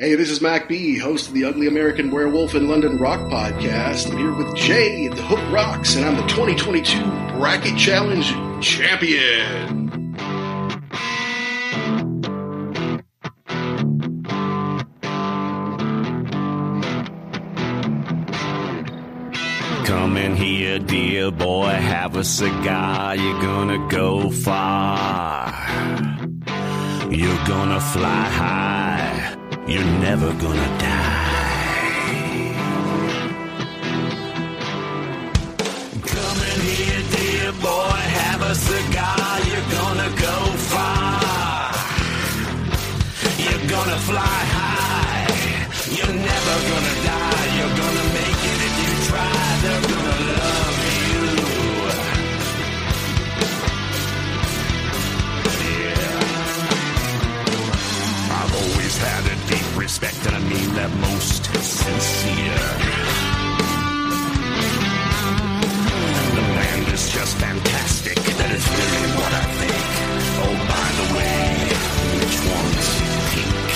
Hey, this is Mac B, host of the Ugly American Werewolf in London Rock podcast. I'm here with Jay at the Hook Rocks, and I'm the 2022 Bracket Challenge champion. Come in here, dear boy, have a cigar. You're gonna go far. You're gonna fly high. You're never gonna die. Come in here, dear boy, have a cigar. You're gonna go far. You're gonna fly high. You're never gonna respect, and I mean that most sincere. The band is just fantastic. That is really what I think. Oh, by the way, which one's pink?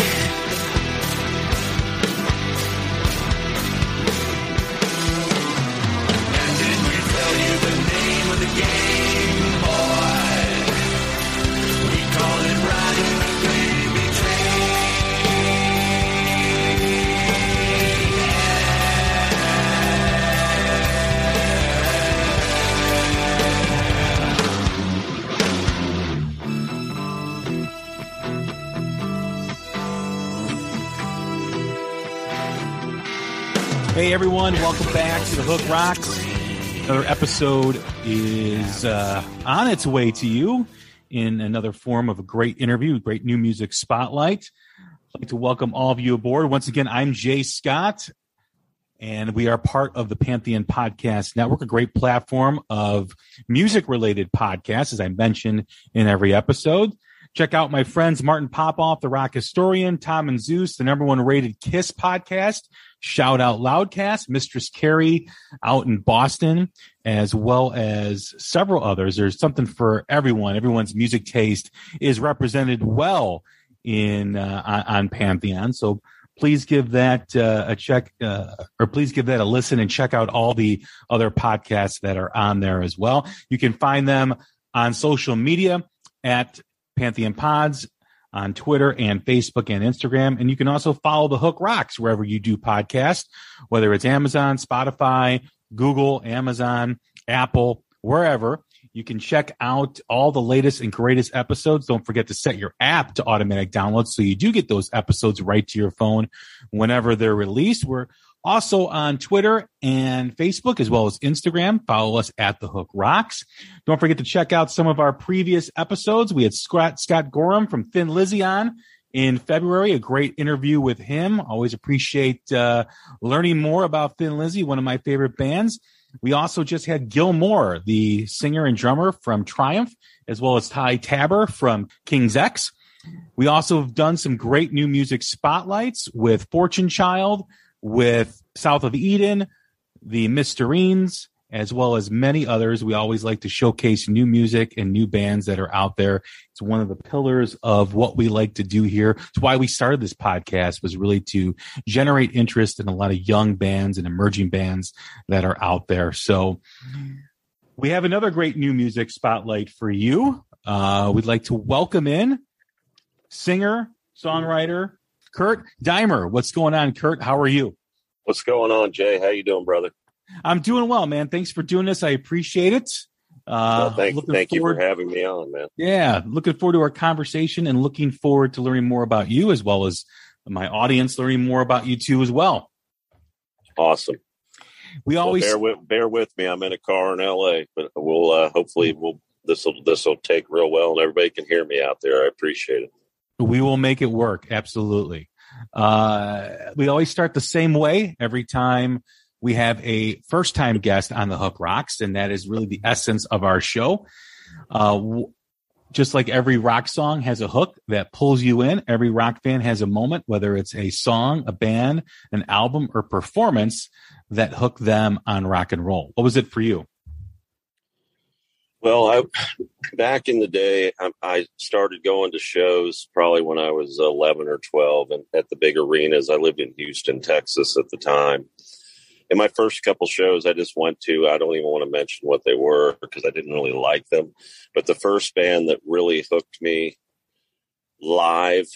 And did we tell you the name of the game, Hey everyone, welcome back to the Hook Rocks. Another episode is uh, on its way to you in another form of a great interview, great new music spotlight. I'd like to welcome all of you aboard. Once again, I'm Jay Scott, and we are part of the Pantheon Podcast Network, a great platform of music related podcasts, as I mentioned in every episode. Check out my friends Martin Popoff, the rock historian, Tom and Zeus, the number one rated Kiss podcast, Shout Out Loudcast, Mistress Carrie out in Boston, as well as several others. There's something for everyone. Everyone's music taste is represented well in uh, on, on Pantheon. So please give that uh, a check, uh, or please give that a listen and check out all the other podcasts that are on there as well. You can find them on social media at Pantheon Pods on Twitter and Facebook and Instagram. And you can also follow the Hook Rocks wherever you do podcasts, whether it's Amazon, Spotify, Google, Amazon, Apple, wherever. You can check out all the latest and greatest episodes. Don't forget to set your app to automatic download so you do get those episodes right to your phone whenever they're released. We're also on Twitter and Facebook as well as Instagram. Follow us at the Hook Rocks. Don't forget to check out some of our previous episodes. We had Scott, Scott Gorham from Thin Lizzy on in February, a great interview with him. Always appreciate uh, learning more about Thin Lizzy, one of my favorite bands. We also just had Gil Moore, the singer and drummer from Triumph, as well as Ty Tabor from King's X. We also have done some great new music spotlights with Fortune Child, with South of Eden, the Mysterines, as well as many others. We always like to showcase new music and new bands that are out there. It's one of the pillars of what we like to do here. It's why we started this podcast was really to generate interest in a lot of young bands and emerging bands that are out there. So we have another great new music spotlight for you. Uh, we'd like to welcome in singer, songwriter, Kurt Deimer. What's going on, Kurt? How are you? What's going on, Jay? How you doing, brother? I'm doing well, man. Thanks for doing this. I appreciate it. Uh, well, thank thank you for having me on, man. Yeah, looking forward to our conversation and looking forward to learning more about you as well as my audience learning more about you too as well. Awesome. We always well, bear with bear with me. I'm in a car in L.A., but we'll uh, hopefully we'll this will this will take real well and everybody can hear me out there. I appreciate it. We will make it work. Absolutely. Uh, we always start the same way every time we have a first time guest on the Hook Rocks, and that is really the essence of our show. Uh, w- just like every rock song has a hook that pulls you in, every rock fan has a moment, whether it's a song, a band, an album, or performance that hook them on rock and roll. What was it for you? Well, I, back in the day, I, I, started going to shows probably when I was 11 or 12 and at the big arenas. I lived in Houston, Texas at the time. And my first couple shows I just went to, I don't even want to mention what they were because I didn't really like them. But the first band that really hooked me live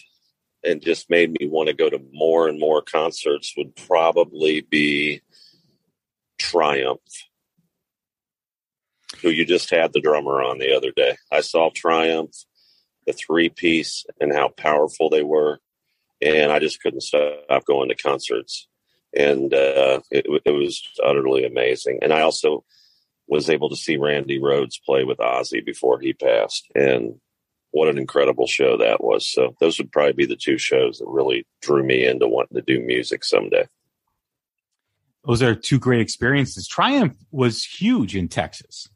and just made me want to go to more and more concerts would probably be Triumph who you just had the drummer on the other day. I saw Triumph, the three piece, and how powerful they were. And I just couldn't stop going to concerts. And uh, it, it was utterly amazing. And I also was able to see Randy Rhoads play with Ozzy before he passed. And what an incredible show that was. So those would probably be the two shows that really drew me into wanting to do music someday. Those are two great experiences. Triumph was huge in Texas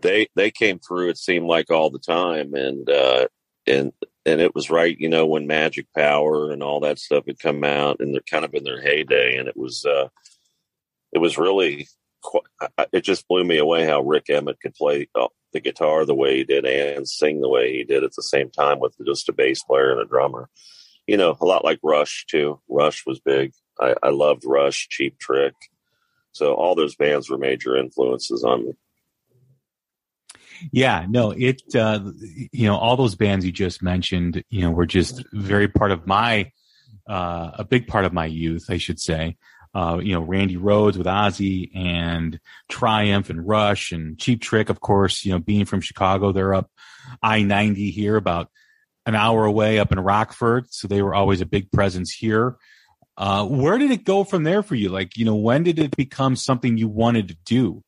they they came through. It seemed like all the time, and uh, and and it was right, you know, when Magic Power and all that stuff had come out, and they're kind of in their heyday, and it was uh, it was really it just blew me away how Rik Emmett could play uh, the guitar the way he did and sing the way he did at the same time with just a bass player and a drummer. You know, a lot like Rush too. Rush was big. I, I loved Rush, Cheap Trick. So all those bands were major influences on me. Yeah, no, it, uh, you know, all those bands you just mentioned, you know, were just very part of my, uh, a big part of my youth, I should say. Uh, you know, Randy Rhoads with Ozzy and Triumph and Rush and Cheap Trick, of course, you know, being from Chicago, they're up I 90 here about an hour away up in Rockford. So they were always a big presence here. Uh, where did it go from there for you? Like, you know, when did it become something you wanted to do?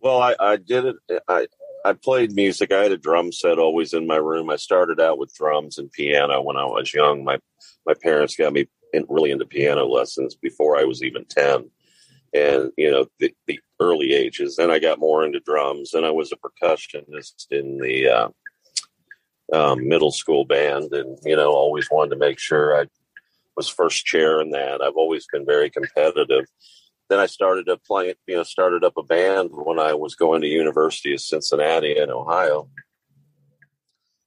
Well, I, I did it. I I played music. I had a drum set always in my room. I started out with drums and piano when I was young. My my parents got me in, really into piano lessons before I was even ten, and you know the, the early ages. Then I got more into drums, and I was a percussionist in the uh, um, middle school band, and you know always wanted to make sure I was first chair in that. I've always been very competitive then I started playing, you know, started up a band when I was going to University of Cincinnati in Ohio.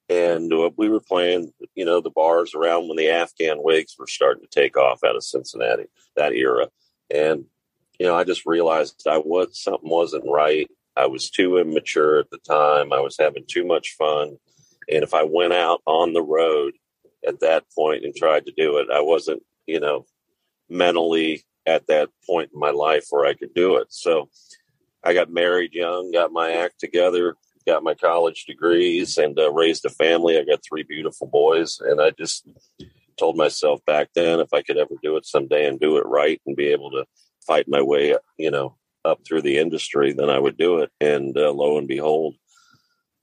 And uh, we were playing, you know, the bars around when the Afghan Whigs were starting to take off out of Cincinnati, that era. And, you know, I just realized I was, something wasn't right. I was too immature at the time. I was having too much fun. And if I went out on the road at that point and tried to do it, I wasn't, you know, mentally at that point in my life where I could do it. So I got married young, got my act together, got my college degrees, and uh, raised a family. I got three beautiful boys, and I just told myself back then if I could ever do it someday and do it right and be able to fight my way, you know, up through the industry, then I would do it. And uh, lo and behold,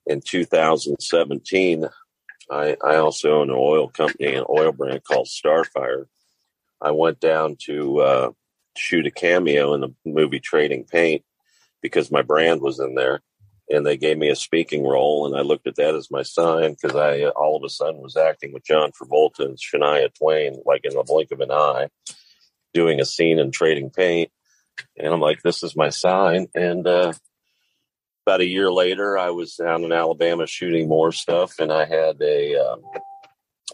in 2017, I, I also own an oil company, an oil brand called Starfire I went down to uh, shoot a cameo in the movie Trading Paint because my brand was in there, and they gave me a speaking role, and I looked at that as my sign because I uh, all of a sudden was acting with John Travolta and Shania Twain like in the blink of an eye, doing a scene in Trading Paint, and I'm like, this is my sign, and. Uh, about a year later, I was down in Alabama shooting more stuff, and I had a um,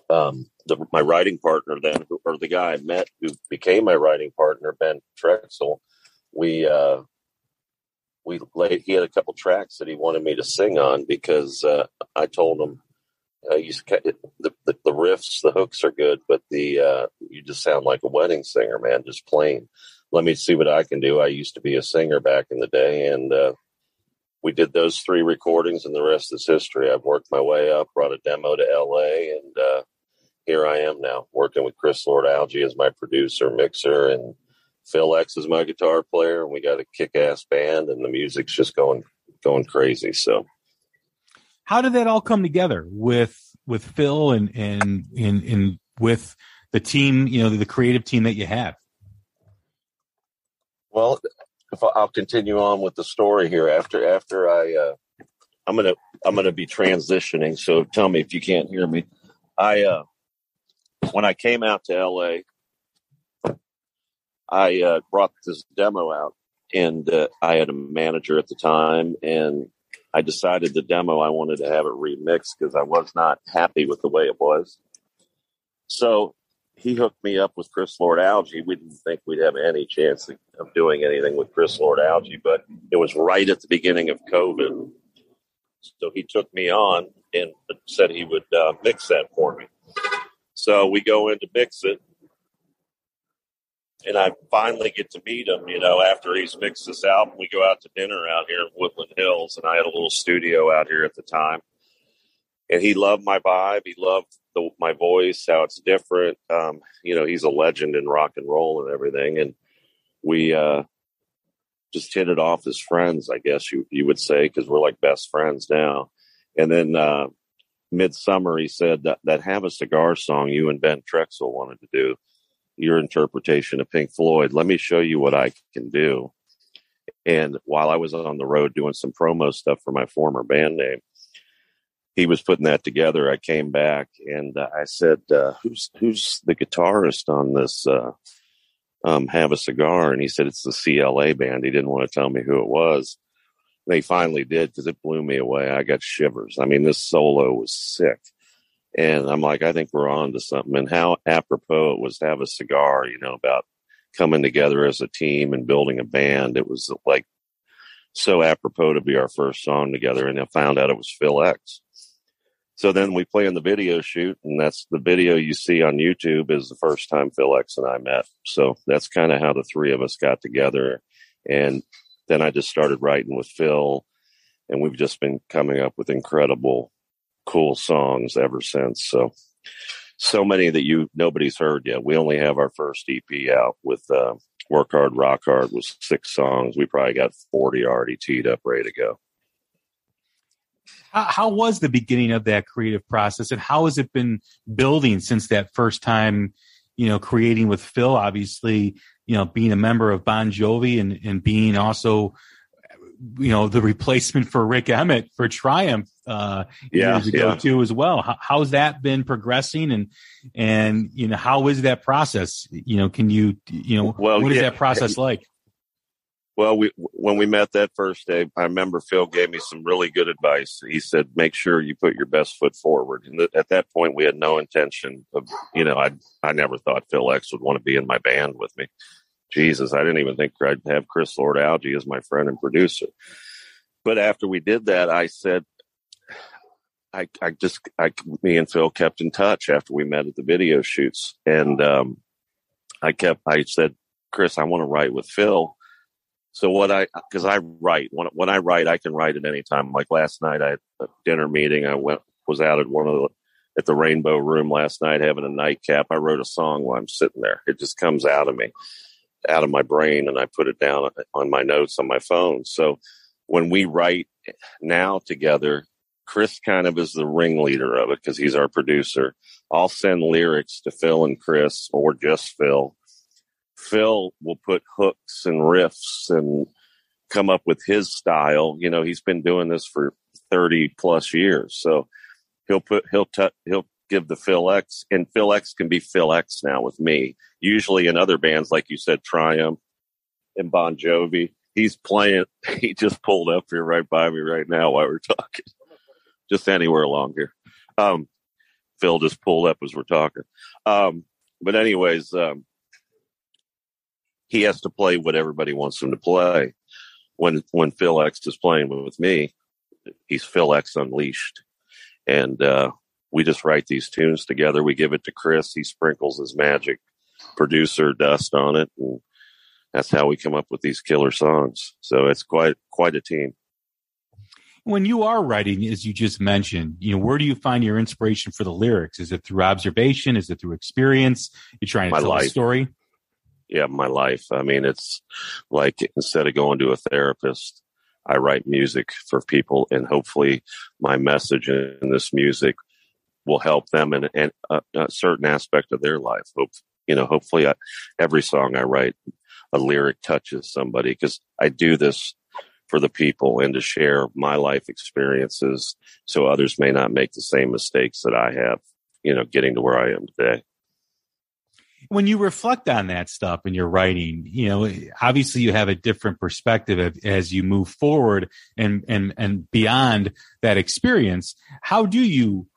um, the, my writing partner then, or the guy I met who became my writing partner, Ben Trexel, we uh, we laid. He had a couple tracks that he wanted me to sing on because uh, I told him uh, you the, the, the riffs, the hooks are good, but the uh, you just sound like a wedding singer, man, just plain. Let me see what I can do. I used to be a singer back in the day, and uh, we did those three recordings, and the rest is history. I've worked my way up, brought a demo to L.A., and uh, here I am now, working with Chris Lord Alge as my producer, mixer, and Phil X is my guitar player, and we got a kick-ass band, and the music's just going going crazy. So how did that all come together with with Phil and and and, and with the team, you know, the, the creative team that you have? Well, if I, will continue on with the story here after after I uh, I'm gonna I'm gonna be transitioning. So tell me if you can't hear me. I uh, when I came out to LA, I uh, brought this demo out, and uh, I had a manager at the time, and I decided the demo I wanted to have it remixed because I was not happy with the way it was. So he hooked me up with Chris Lord Alge. We didn't think we'd have any chance of doing anything with Chris Lord Alge, but it was right at the beginning of COVID. So he took me on and said he would uh, mix that for me. So we go in to mix it, and I finally get to meet him. You know, after he's mixed this album, we go out to dinner out here in Woodland Hills, and I had a little studio out here at the time. And he loved my vibe. He loved the, my voice, how it's different. Um, you know, he's a legend in rock and roll and everything. And we uh, just hit it off as friends, I guess you you would say, because we're like best friends now. And then uh, midsummer, he said that that "Have a Cigar" song you and Ben Trexel wanted to do your interpretation of Pink Floyd. Let me show you what I can do. And while I was on the road doing some promo stuff for my former band name, he was putting that together. I came back and uh, I said, uh, "Who's who's the guitarist on this? Uh, um, Have a cigar?" And he said, "It's the CLA band." He didn't want to tell me who it was. They finally did because it blew me away. I got shivers. I mean, this solo was sick. And I'm like, I think we're on to something. And how apropos it was to have a cigar, you know, about coming together as a team and building a band. It was like so apropos to be our first song together. And I found out it was Phil X. So then we play in the video shoot, and that's the video you see on YouTube is the first time Phil X and I met. So that's kind of how the three of us got together. And then I just started writing with Phil, and we've just been coming up with incredible cool songs ever since. So, so many that you nobody's heard yet. We only have our first EP out with uh, "Work Hard, Rock Hard" was six songs. We probably got forty already teed up, ready to go. How, how was the beginning of that creative process, and how has it been building since that first time? You know, creating with Phil, obviously, you know, being a member of Bon Jovi and and being also you know the replacement for Rik Emmett for Triumph uh, yeah, years ago yeah. too as well. How, how's that been progressing and and you know how is that process? You know, can you you know well, what is yeah. that process like? Well, we when we met that first day, I remember Phil gave me some really good advice. He said, "Make sure you put your best foot forward." And th- at that point, we had no intention of, you know, I I never thought Phil X would want to be in my band with me. Jesus, I didn't even think I'd have Chris Lord Alge as my friend and producer. But after we did that, I said, I, I just, I, me and Phil kept in touch after we met at the video shoots. And, um, I kept, I said, Chris, I want to write with Phil. So what I, cause I write, when, when I write, I can write at any time. Like last night, I had a dinner meeting. I went, was out at one of the, at the Rainbow Room last night having a nightcap. I wrote a song while I'm sitting there. It just comes out of me out of my brain and I put it down on my notes on my phone. So when we write now together, Chris kind of is the ringleader of it because he's our producer. I'll send lyrics to Phil and Chris or just Phil. Phil will put hooks and riffs and come up with his style. You know, he's been doing this for 30 plus years. So he'll put, he'll, t- he'll give the Phil X, and Phil X can be Phil X now with me. Usually in other bands, like you said, Triumph and Bon Jovi, he's playing. He just pulled up here right by me right now while we're talking, just anywhere along here. Um, Phil just pulled up as we're talking. Um, but anyways, um, he has to play what everybody wants him to play. When when Phil X is playing with me, he's Phil X Unleashed, and uh, we just write these tunes together. We give it to Chris. He sprinkles his magic producer dust on it, and that's how we come up with these killer songs. So it's quite quite a team. When you are writing, as you just mentioned, you know, where do you find your inspiration for the lyrics? Is it through observation? Is it through experience? You're trying to My tell life. a story. Yeah, my life. I mean, it's like instead of going to a therapist, I write music for people, and hopefully, my message in this music will help them in, in a, a certain aspect of their life. Hope you know. Hopefully, I, every song I write, a lyric touches somebody because I do this for the people and to share my life experiences, so others may not make the same mistakes that I have. You know, getting to where I am today. When you reflect on that stuff in your writing, you know, obviously you have a different perspective as you move forward and, and, and beyond that experience. How do you,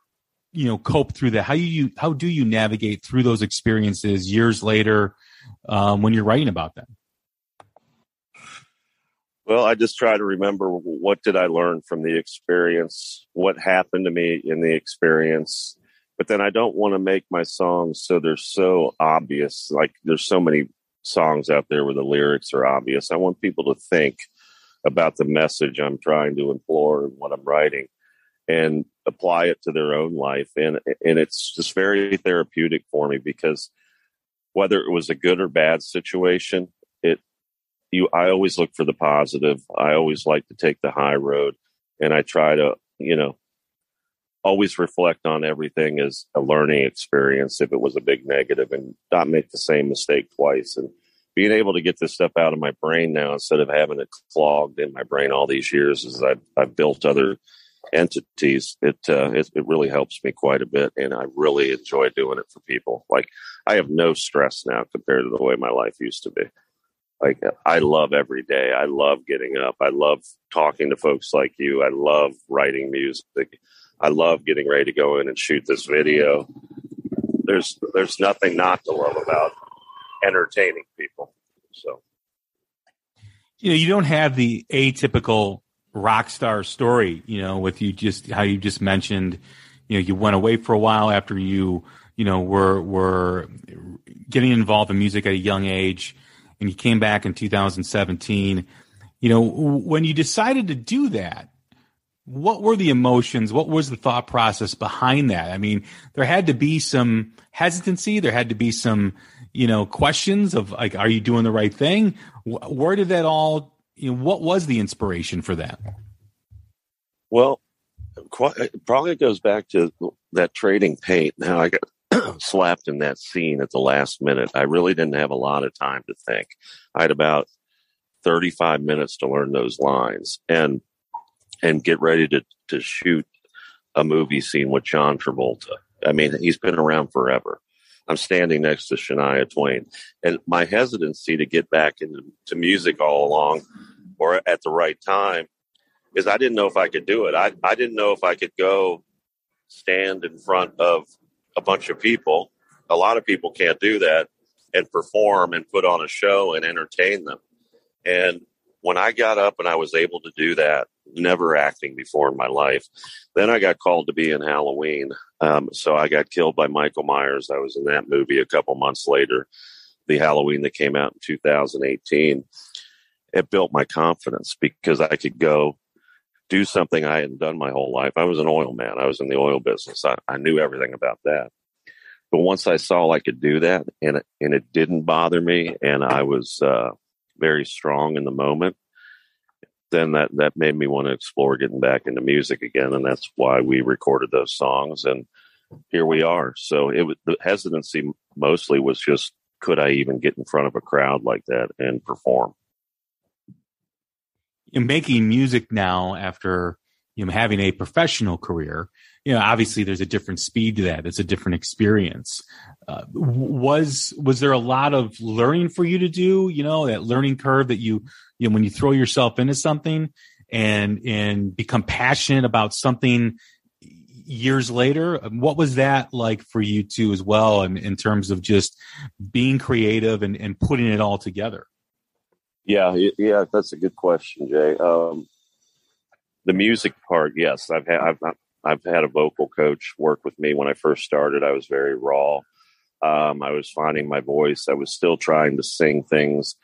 you know, cope through that? How you, how do you navigate through those experiences years later, um, when you're writing about them? Well, I just try to remember what did I learn from the experience, what happened to me in the experience. But then I don't want to make my songs so they're so obvious. Like there's so many songs out there where the lyrics are obvious. I want people to think about the message I'm trying to implore and what I'm writing and apply it to their own life. And and it's just very therapeutic for me because whether it was a good or bad situation, it you I always look for the positive. I always like to take the high road and I try to, you know, always reflect on everything as a learning experience if it was a big negative and not make the same mistake twice and being able to get this stuff out of my brain now instead of having it clogged in my brain all these years as I've, I've built other entities it, uh, it it really helps me quite a bit and I really enjoy doing it for people like I have no stress now compared to the way my life used to be like I love every day. I love getting up. I love talking to folks like you. I love writing music. I love getting ready to go in and shoot this video. There's there's nothing not to love about entertaining people. So you know, you don't have the atypical rock star story, you know, with you just how you just mentioned, you know, you went away for a while after you, you know, were were getting involved in music at a young age and you came back in 2017. You know, when you decided to do that, what were the emotions? What was the thought process behind that? I mean, there had to be some hesitancy. There had to be some, you know, questions of like, are you doing the right thing? Where did that all, you know, what was the inspiration for that? well, quite, probably goes back to that trading paint. Now I got slapped in that scene at the last minute. I really didn't have a lot of time to think. I had about 35 minutes to learn those lines and and get ready to to shoot a movie scene with John Travolta. I mean, he's been around forever. I'm standing next to Shania Twain, and my hesitancy to get back into to music all along, or at the right time, is I didn't know if I could do it. I I didn't know if I could go stand in front of a bunch of people. A lot of people can't do that and perform and put on a show and entertain them. And when I got up and I was able to do that, never acting before in my life, then I got called to be in Halloween. Um, so I got killed by Michael Myers. I was in that movie a couple months later, the Halloween that came out in 2018. It built my confidence because I could go do something I hadn't done my whole life. I was an oil man. I was in the oil business. I, I knew everything about that. But once I saw I could do that and and it didn't bother me and I was, uh, very strong in the moment, then that, that made me want to explore getting back into music again. And that's why we recorded those songs. And here we are. So it was the hesitancy mostly was just, could I even get in front of a crowd like that and perform? in making music now after you know having a professional career you know obviously there's a different speed to that. It's a different experience. Uh, was was there a lot of learning for you to do you know that learning curve that you you know when you throw yourself into something and and become passionate about something years later? What was that like for you too as well in, in terms of just being creative and, and putting it all together? Yeah, yeah, that's a good question, Jay. Um, the music part, yes, I've had, I've I've had a vocal coach work with me when I first started. I was very raw. Um, I was finding my voice. I was still trying to sing things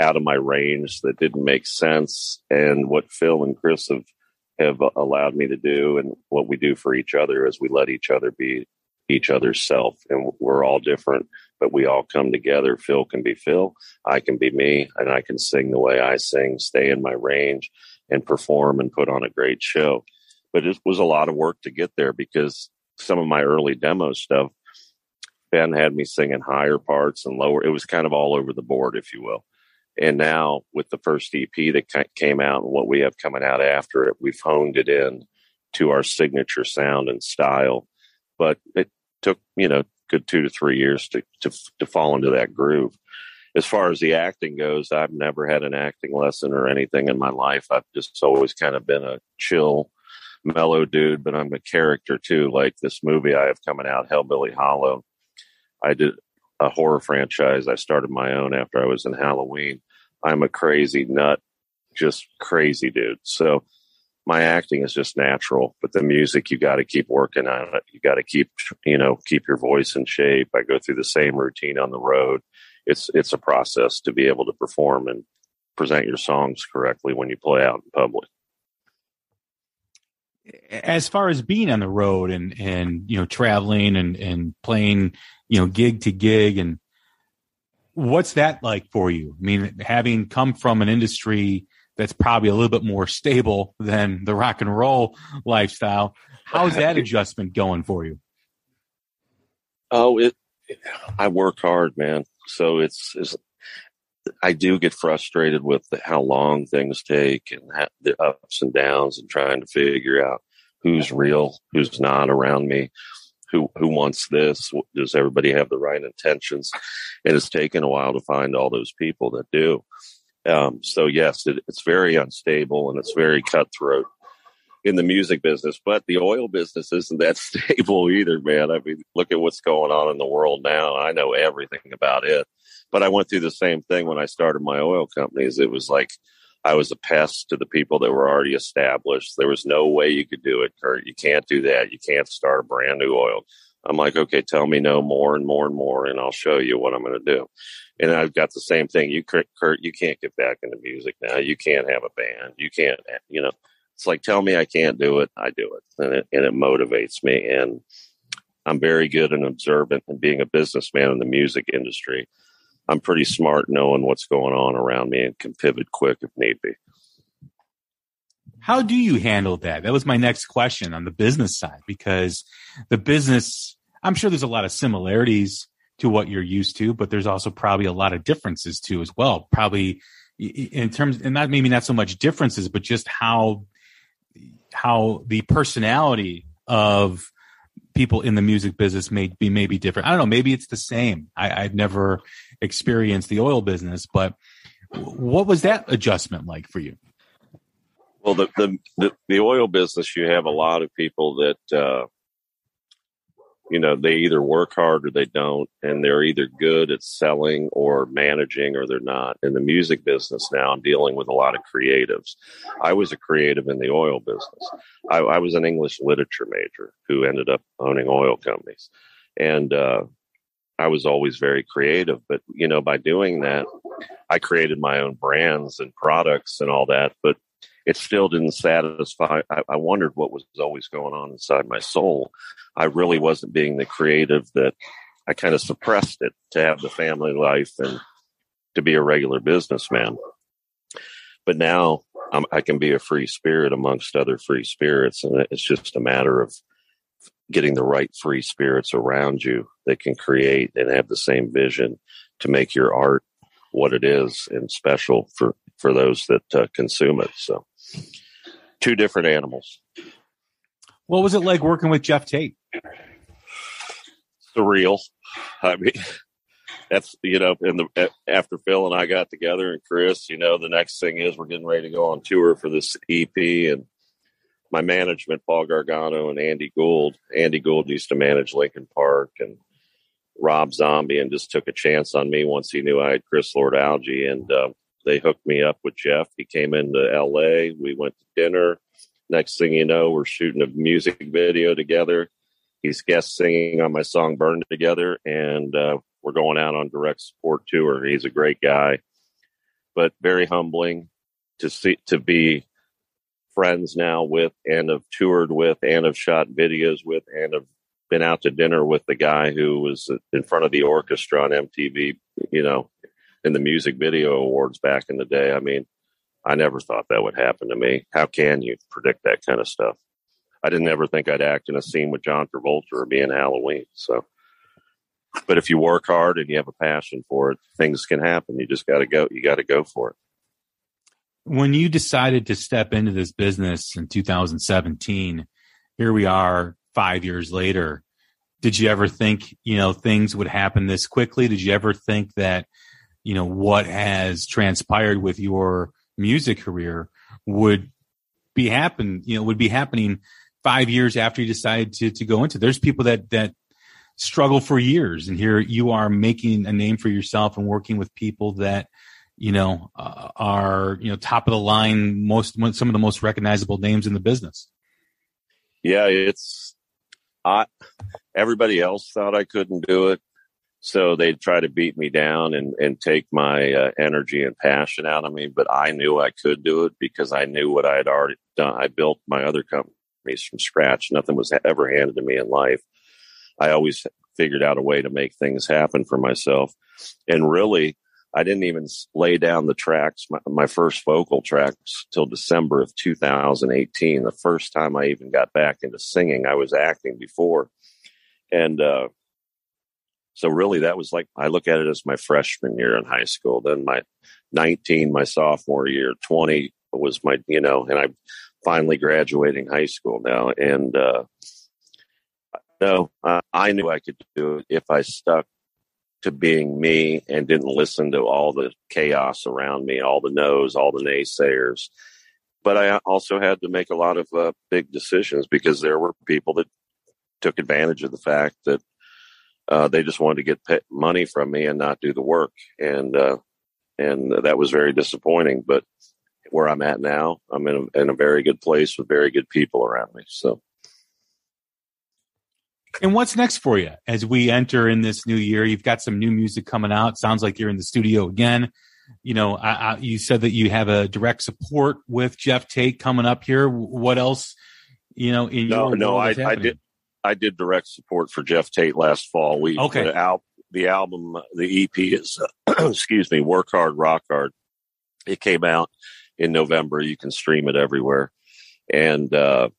out of my range that didn't make sense. And what Phil and Chris have have allowed me to do, and what we do for each other, is we let each other be each other's self, and we're all different, but we all come together. Phil can be Phil, I can be me, and I can sing the way I sing, stay in my range, and perform and put on a great show. But it was a lot of work to get there because some of my early demo stuff Ben had me singing higher parts and lower. It was kind of all over the board, if you will. And now with the first EP that came out and what we have coming out after it, we've honed it in to our signature sound and style. But it took, you know, good two to three years to, to, to fall into that groove. As far as the acting goes, I've never had an acting lesson or anything in my life. I've just always kind of been a chill, mellow dude, but I'm a character too. Like this movie I have coming out, Hellbilly Hollow I did a horror franchise. I started my own after I was in Halloween. I'm a crazy nut, just crazy dude. So my acting is just natural, but the music you got to keep working on it. You got to keep, you know, keep your voice in shape. I go through the same routine on the road. It's it's a process to be able to perform and present your songs correctly when you play out in public. As far as being on the road and and you know traveling and and playing you know, gig to gig. And what's that like for you? I mean, having come from an industry that's probably a little bit more stable than the rock and roll lifestyle, how's that adjustment going for you? Oh, it, I work hard, man. So it's, it's I do get frustrated with how long things take and the ups and downs and trying to figure out who's real, who's not around me who who wants this? Does everybody have the right intentions? And it's taken a while to find all those people that do. Um, so yes, it, it's very unstable and it's very cutthroat in the music business, but the oil business isn't that stable either, man. I mean, look at what's going on in the world now. I know everything about it, but I went through the same thing when I started my oil companies. It was like I was a pest to the people that were already established. There was no way you could do it, Kurt. You can't do that. You can't start a brand new oil. I'm like, okay, tell me no more and more and more, and I'll show you what I'm going to do. And I've got the same thing. You, Kurt, you can't get back into music now. You can't have a band. You can't, you know, it's like, tell me I can't do it. I do it. And it, and it motivates me. And I'm very good and observant and being a businessman in the music industry. I'm pretty smart knowing what's going on around me and can pivot quick if need be. How do you handle that? That was my next question on the business side because the business, I'm sure there's a lot of similarities to what you're used to, but there's also probably a lot of differences too as well. Probably in terms, and not maybe not so much differences, but just how how the personality of people in the music business may be maybe different. I don't know. Maybe it's the same. I, I've never experienced the oil business, but what was that adjustment like for you? Well, the the the, the oil business, you have a lot of people that uh, you know they either work hard or they don't and they're either good at selling or managing or they're not. In the music business now i'm dealing with a lot of creatives. I was a creative in the oil business. I, I was an english literature major who ended up owning oil companies. And uh, i was always very creative but you know by doing that i created my own brands and products and all that but it still didn't satisfy. I, I, wondered what was always going on inside my soul. I really wasn't being the creative that I kind of suppressed it to have the family life and to be a regular businessman. But now I'm, I can be a free spirit amongst other free spirits. And it's just a matter of getting the right free spirits around you that can create and have the same vision to make your art what it is and special for for those that uh, consume it. So two different animals. What was it like working with Geoff Tate? Surreal. I mean, that's you know, and the after Phil and I got together and Chris, you know, the next thing is we're getting ready to go on tour for this EP and my management, Paul Gargano and Andy Gould. Andy Gould used to manage Linkin Park and Rob Zombie, and just took a chance on me once he knew I had Chris Lord-Alge, and uh, they hooked me up with Geoff. He came into L.A. We went to dinner. next thing you know, we're shooting a music video together. He's guest singing on my song "Burn Together," and uh, we're going out on direct support tour. He's a great guy, but very humbling to see to be friends now with and have toured with and have shot videos with and have been out to dinner with the guy who was in front of the orchestra on MTV, you know, in the music video awards back in the day. I mean, I never thought that would happen to me. How can you predict that kind of stuff? I didn't ever think I'd act in a scene with John Travolta or be in Halloween. So, but if you work hard and you have a passion for it, things can happen. You just got to go. You got to go for it. When you decided to step into this business in 2017, here we are five years later. Did you ever think, you know, things would happen this quickly? Did you ever think that, you know, what has transpired with your music career would be happen, you know, would be happening five years after you decided to, to go into? There's people that, that struggle for years and here you are making a name for yourself and working with people that, you know, uh, are, you know, top of the line, most, some of the most recognizable names in the business. Yeah, it's, I, everybody else thought I couldn't do it. So they'd try to beat me down and, and take my uh, energy and passion out of me. But I knew I could do it because I knew what I had already done. I built my other companies from scratch. Nothing was ever handed to me in life. I always figured out a way to make things happen for myself. And really, I didn't even lay down the tracks, my, my, first vocal tracks, till December of 2018. The first time I even got back into singing, I was acting before, and uh, so really that was like I look at it as my freshman year in high school. Then my 19, my sophomore year, 20 was my you know, and I'm finally graduating high school now, and uh, no, I knew I could do it if I stuck to being me and didn't listen to all the chaos around me, all the no's, all the naysayers. But I also had to make a lot of uh, big decisions because there were people that took advantage of the fact that uh, they just wanted to get pay- money from me and not do the work, and uh, and that was very disappointing. But where I'm at now, I'm in a, in a very good place with very good people around me. So and what's next for you as we enter in this new year? You've got some new music coming out. Sounds like you're in the studio again. You know, I, I, you said that you have a direct support with Geoff Tate coming up here. What else? You know, in no, your no, I, I, did. I did direct support for Geoff Tate last fall. We okay. The, al- the album, the EP is, uh, excuse me, Work Hard, Rock Hard. It came out in November. You can stream it everywhere, and uh,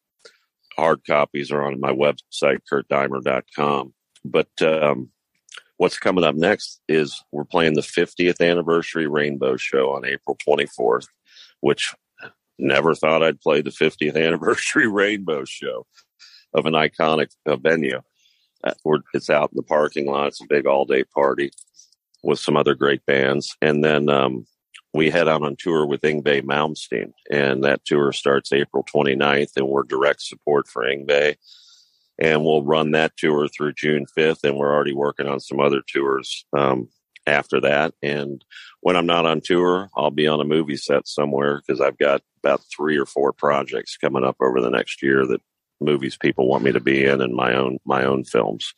hard copies are on my website, kurtdeimer.com. But um, what's coming up next is we're playing the 50th anniversary Rainbow Show on April 24th, which never thought I'd play the 50th anniversary Rainbow Show of an iconic uh, venue. Uh, it's out in the parking lot. It's a big all day party with some other great bands. And then um, we head out on tour with Yngwie Malmsteen, and that tour starts April 29th, and we're direct support for Yngwie. And we'll run that tour through June 5th, and we're already working on some other tours um, after that. And when I'm not on tour, I'll be on a movie set somewhere because I've got about three or four projects coming up over the next year that movies people want me to be in, and my own my own films.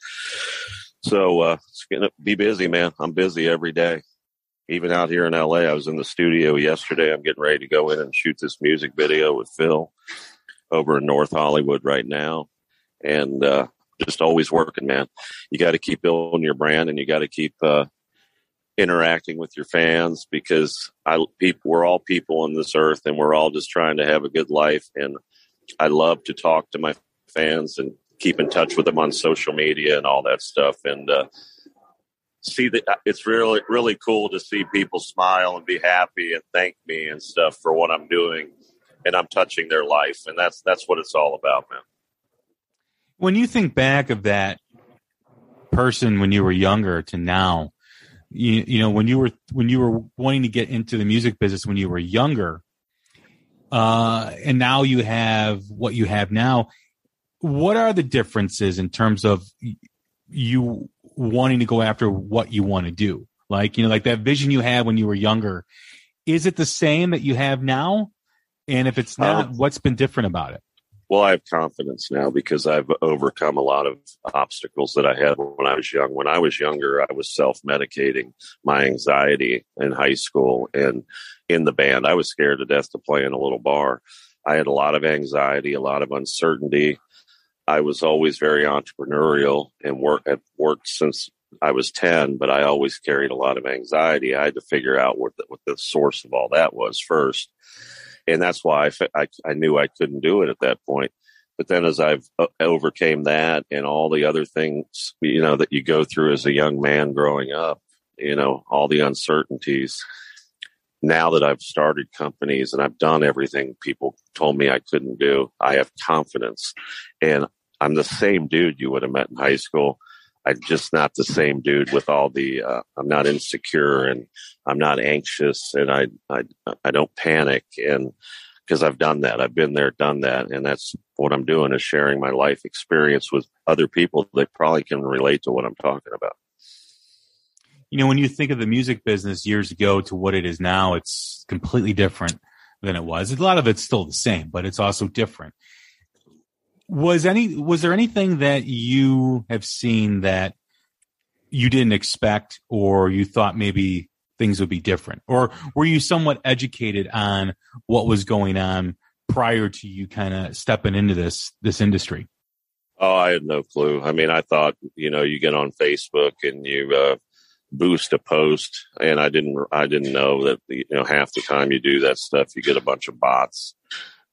So uh, it's gonna be busy, man. I'm busy every day even out here in LA, I was in the studio yesterday. I'm getting ready to go in and shoot this music video with Phil over in North Hollywood right now. And, uh, just always working, man. You got to keep building your brand and you got to keep, uh, interacting with your fans because I, people, we're all people on this earth and we're all just trying to have a good life. And I love to talk to my fans and keep in touch with them on social media and all that stuff. And, uh, see that it's really really cool to see people smile and be happy and thank me and stuff for what I'm doing and I'm touching their life. And that's that's what it's all about man. When you think back of that person when you were younger to now you, you know when you were when you were wanting to get into the music business when you were younger uh and now you have what you have now what are the differences in terms of you wanting to go after what you want to do. Like, you know, like that vision you had when you were younger. Is it the same that you have now? And if it's not, Um, what's been different about it? Well, I have confidence now because I've overcome a lot of obstacles that I had when I was young. When I was younger, I was self medicating my anxiety in high school and in the band. I was scared to death to play in a little bar. I had a lot of anxiety, a lot of uncertainty. I was always very entrepreneurial and work had worked since I was 10, but I always carried a lot of anxiety. I had to figure out what the, what the source of all that was first and that's why I, I, I knew I couldn't do it at that point. But then as I've uh, overcame that and all the other things, you know, that you go through as a young man growing up, you know, all the uncertainties. Now that I've started companies and I've done everything people told me I couldn't do, I have confidence. And I'm the same dude you would have met in high school. I'm just not the same dude with all the, uh, I'm not insecure and I'm not anxious and I, I, I don't panic. And because I've done that, I've been there, done that. And that's what I'm doing is sharing my life experience with other people that probably can relate to what I'm talking about. You know, when you think of the music business years ago to what it is now, it's completely different than it was. A lot of it's still the same, but it's also different. Was any was there anything that you have seen that you didn't expect or you thought maybe things would be different? Or were you somewhat educated on what was going on prior to you kind of stepping into this this industry? Oh, I had no clue. I mean, I thought, you know, you get on Facebook and you uh, boost a post, and I didn't, I didn't know that, you know, half the time you do that stuff, you get a bunch of bots.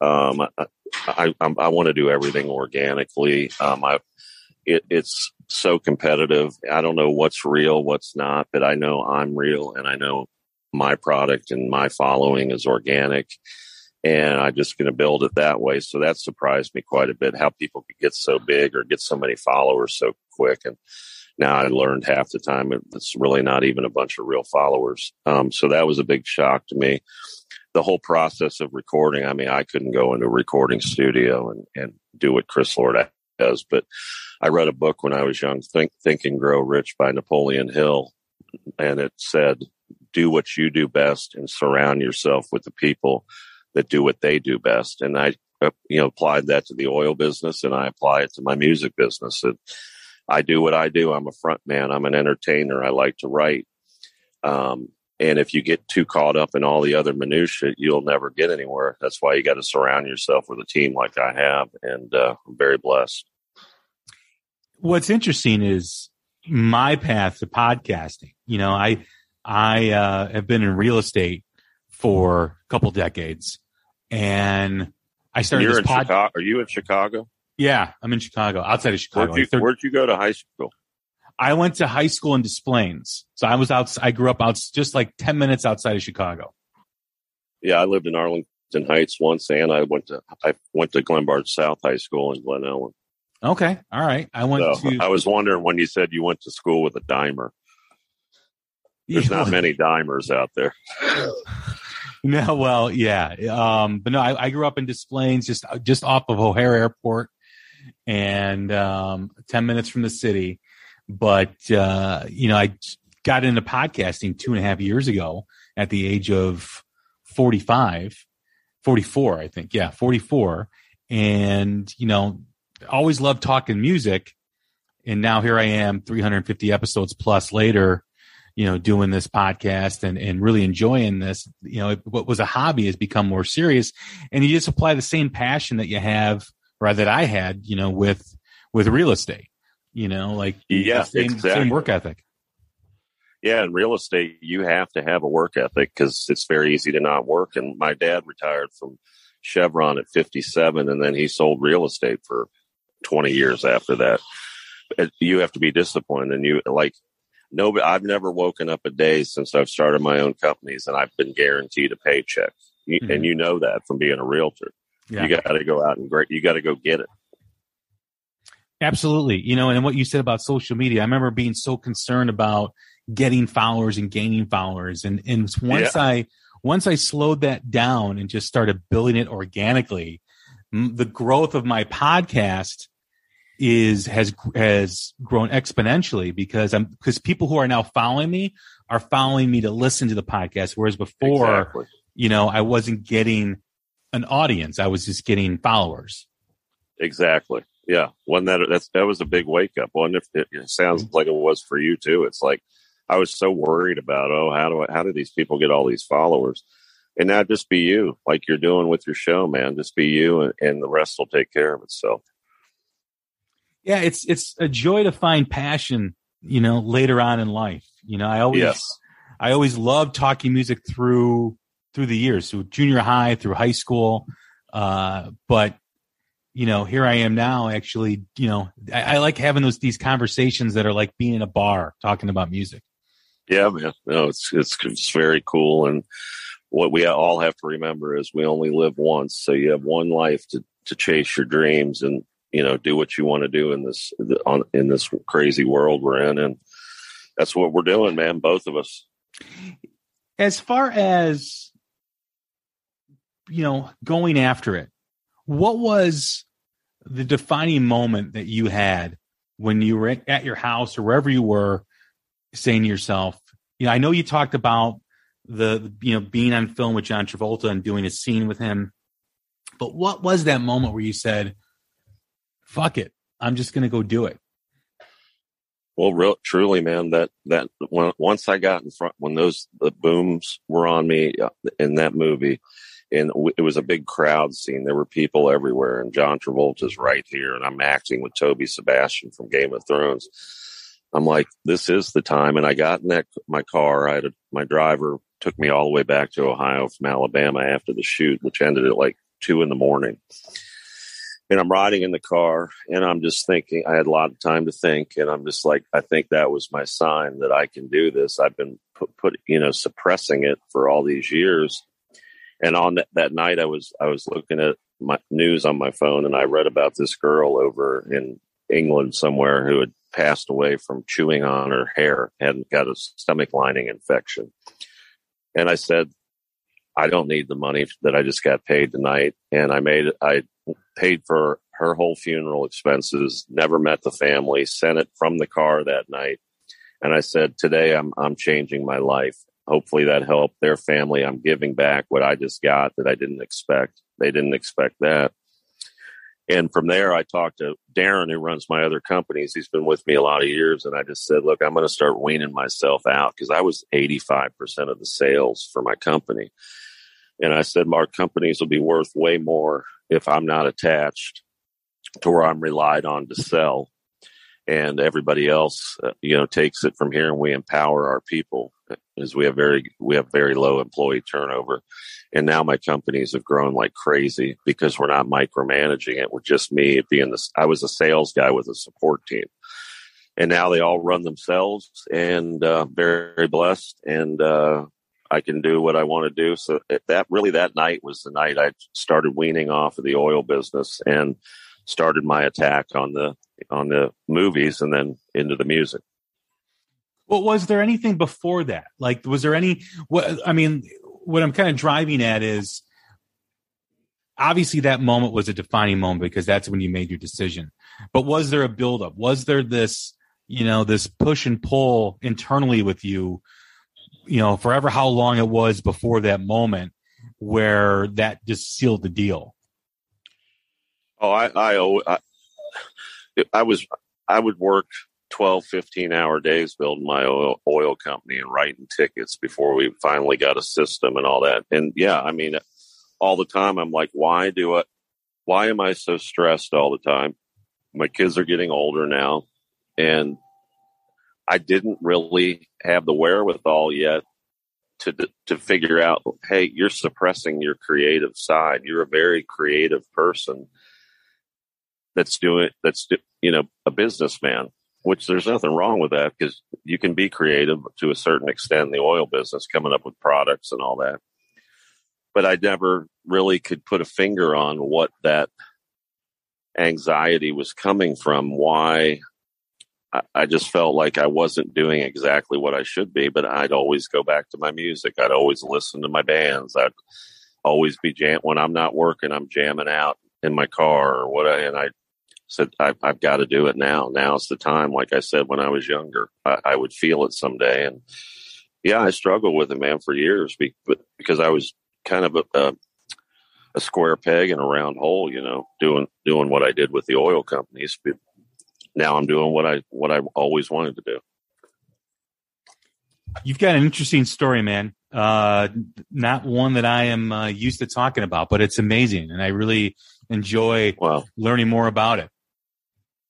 Um, I, I, I, want to do everything organically. Um, I, it, it's so competitive. I don't know what's real, what's not, but I know I'm real, and I know my product and my following is organic and I'm just going to build it that way. So that surprised me quite a bit how people could get so big or get so many followers so quick. And now I learned half the time it's really not even a bunch of real followers. Um, so that was a big shock to me. The whole process of recording. I mean, I couldn't go into a recording studio and, and do what Chris Lord does, but I read a book when I was young, Think, Think and Grow Rich by Napoleon Hill. And it said, do what you do best and surround yourself with the people that do what they do best. And I, uh, you know, applied that to the oil business and I apply it to my music business. And I do what I do. I'm a front man. I'm an entertainer. I like to write. Um, and if you get too caught up in all the other minutiae, you'll never get anywhere. That's why you got to surround yourself with a team like I have. And uh, I'm very blessed. What's interesting is my path to podcasting. You know, I I uh, have been in real estate for a couple decades, and I started You're this in pod- Chicago. Are you in Chicago? Yeah, I'm in Chicago, outside of Chicago. Where'd you, like where'd you go to high school? I went to high school in Des Plaines, so I was out. I grew up out just like ten minutes outside of Chicago. Yeah, I lived in Arlington Heights once, and I went to I went to Glenbard South High School in Glen Ellyn. Okay, all right. I went So to. I was wondering when you said you went to school with a Deimer. There's not many Deimers out there. No, well, yeah, um, but no, I, I grew up in Des Plaines, just just off of O'Hare Airport, and um, ten minutes from the city. But uh, you know, I got into podcasting two and a half years ago at the age of 45, 44, I think. Yeah, 44. And, you know, always loved talking music. And now here I am, 350 episodes plus later, you know, doing this podcast and, and really enjoying this. You know, what was a hobby has become more serious. And you just apply the same passion that you have, or that I had, you know, with, with real estate, you know, like Yeah, the same, exactly. same work ethic. Yeah, in real estate, you have to have a work ethic because it's very easy to not work. And my dad retired from Chevron at 57, and then he sold real estate for 20 years after that. You have to be disciplined, and you like nobody. I've never woken up a day since I've started my own companies, and I've been guaranteed a paycheck. Mhm. And you know that from being a realtor. Yeah. You got to go out and great. You got to go get it. Absolutely. You know, and what you said about social media, I remember being so concerned about getting followers and gaining followers. And, and once I, once I slowed that down and just started building it organically, the growth of my podcast is, has, has grown exponentially because I'm, because people who are now following me are following me to listen to the podcast. Whereas before, Exactly. you know, I wasn't getting an audience. I was just getting followers. Exactly. Yeah. One that that's that was a big wake up. One if it, it sounds Mm-hmm. like it was for you too. It's like I was so worried about oh how do I, how do these people get all these followers? And now just be you, like you're doing with your show, man. Just be you, and, and the rest will take care of itself. Yeah, it's it's a joy to find passion, you know, later on in life. You know, I always Yes. I always loved talking music through through the years, through junior high, through high school. Uh, but you know, here I am now. Actually, you know, I, I like having those these conversations that are like being in a bar talking about music. Yeah, man. No, it's it's it's very cool, and what we all have to remember is we only live once, so you have one life to to chase your dreams and you know do what you want to do in this on in this crazy world we're in, and that's what we're doing, man. Both of us. As far as you know, going after it, what was the defining moment that you had when you were at, your house or wherever you were, saying to yourself, you know, I know you talked about the you know being on film with John Travolta and doing a scene with him, but what was that moment where you said, "Fuck it, I'm just going to go do it"? Well, real, truly, man, that that when, once I got in front, when those the booms were on me uh, in that movie, and it was a big crowd scene. There were people everywhere, and John Travolta's right here, and I'm acting with Toby Sebastian from Game of Thrones. I'm like, this is the time, and I got in that my car. I had a, my driver took me all the way back to Ohio from Alabama after the shoot, which ended at like two in the morning and I'm riding in the car and I'm just thinking I had a lot of time to think and I'm just like I think that was my sign that I can do this. I've been put, put you know suppressing it for all these years. And on that, that night I was I was looking at my news on my phone and I read about this girl over in England somewhere who had passed away from chewing on her hair and got a stomach lining infection. And I said I don't need the money that I just got paid tonight and I made I paid for her whole funeral expenses, never met the family, sent it from the car that night. And I said, today I'm, I'm changing my life. Hopefully that helped their family. I'm giving back what I just got that I didn't expect. They didn't expect that. And from there, I talked to Darren, who runs my other companies. He's been with me a lot of years. And I just said, look, I'm going to start weaning myself out because I was 85% of the sales for my company. And I said, our companies will be worth way more if I'm not attached to where I'm relied on to sell. And everybody else, uh, you know, takes it from here, and we empower our people. As we have very, we have very low employee turnover, and now my companies have grown like crazy because we're not micromanaging it. We're just me being this I was a sales guy with a support team, and now they all run themselves, and uh, very, very blessed. And uh, I can do what I want to do. So that really that night was the night I started weaning off of the oil business and started my attack on the on the movies and then into the music. Well, was there anything before that? Like, was there any? What I mean, what I'm kind of driving at is obviously that moment was a defining moment because that's when you made your decision. But was there a buildup? Was there this, you know, this push and pull internally with you? You know, forever how long it was before that moment where that just sealed the deal. Oh, I, I, I, I was, I would work 12, 15 hour days building my oil, oil company and writing tickets before we finally got a system and all that. And yeah, I mean, all the time I'm like, why do I, why am I so stressed all the time? My kids are getting older now and I didn't really have the wherewithal yet to to figure out hey you're suppressing your creative side you're a very creative person that's doing that's you know a businessman which there's nothing wrong with that because you can be creative to a certain extent in the oil business coming up with products and all that but i never really could put a finger on what that anxiety was coming from why I, just felt like I wasn't doing exactly what I should be, but I'd always go back to my music. I'd always listen to my bands. I'd always be jam when I'm not working. I'm jamming out in my car or what. I, and I said, I, I've got to do it now. Now's the time. Like I said, when I was younger, I, I would feel it someday. And yeah, I struggled with it, man, for years be, because I was kind of a, a, a square peg in a round hole. You know, doing doing what I did with the oil companies. But now I'm doing what I what I always wanted to do. You've got an interesting story, man. Uh, not one that I am uh, used to talking about, but it's amazing, and I really enjoy Well, learning more about it.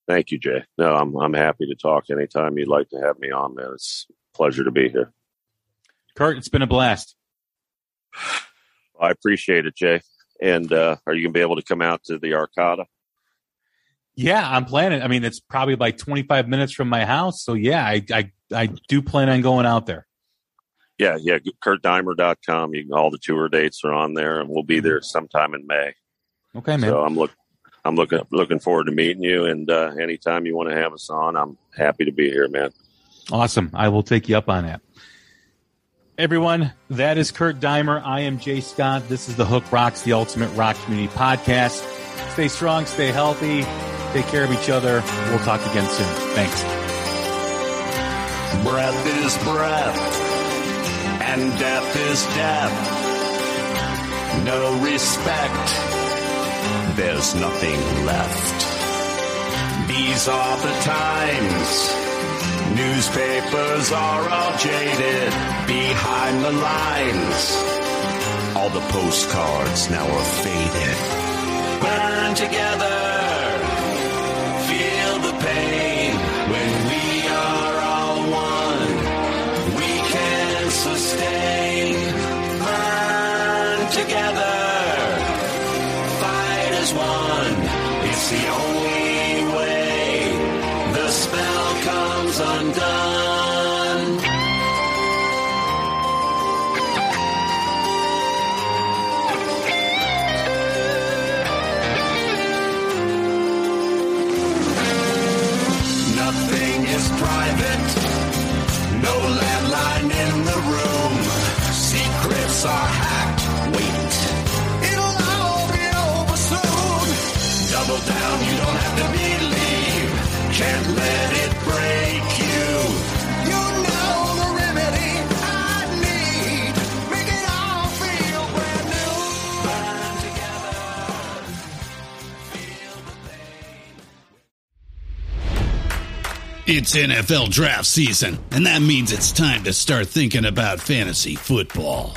Thank you, Jay. No, I'm I'm happy to talk anytime you'd like to have me on, man. It's a pleasure to be here. Kurt, it's been a blast. I appreciate it, Jay. And uh, are you gonna be able to come out to the Arcada? Yeah, I'm planning. I mean, it's probably like 25 minutes from my house, so yeah, I I, I do plan on going out there. Yeah, yeah. KurtDeimer.com. You can, all the tour dates are on there, and we'll be there sometime in May. Okay, man. So I'm look, I'm looking looking forward to meeting you. And uh, anytime you want to have us on, I'm happy to be here, man. Awesome. I will take you up on that. Everyone, that is Kurt Deimer. I am Jay Scott. This is the Hook Rocks, the Ultimate Rock Community Podcast. Stay strong, stay healthy, take care of each other. We'll talk again soon. Thanks. Breath is breath, and death is death. No respect, there's nothing left. These are the times. Newspapers are all jaded behind the lines. All the postcards now are faded. Burn together. Can't let it break you. You know the remedy I need. Make it all feel brand new. Burn together. Feel the pain. It's NFL draft season, and that means it's time to start thinking about fantasy football.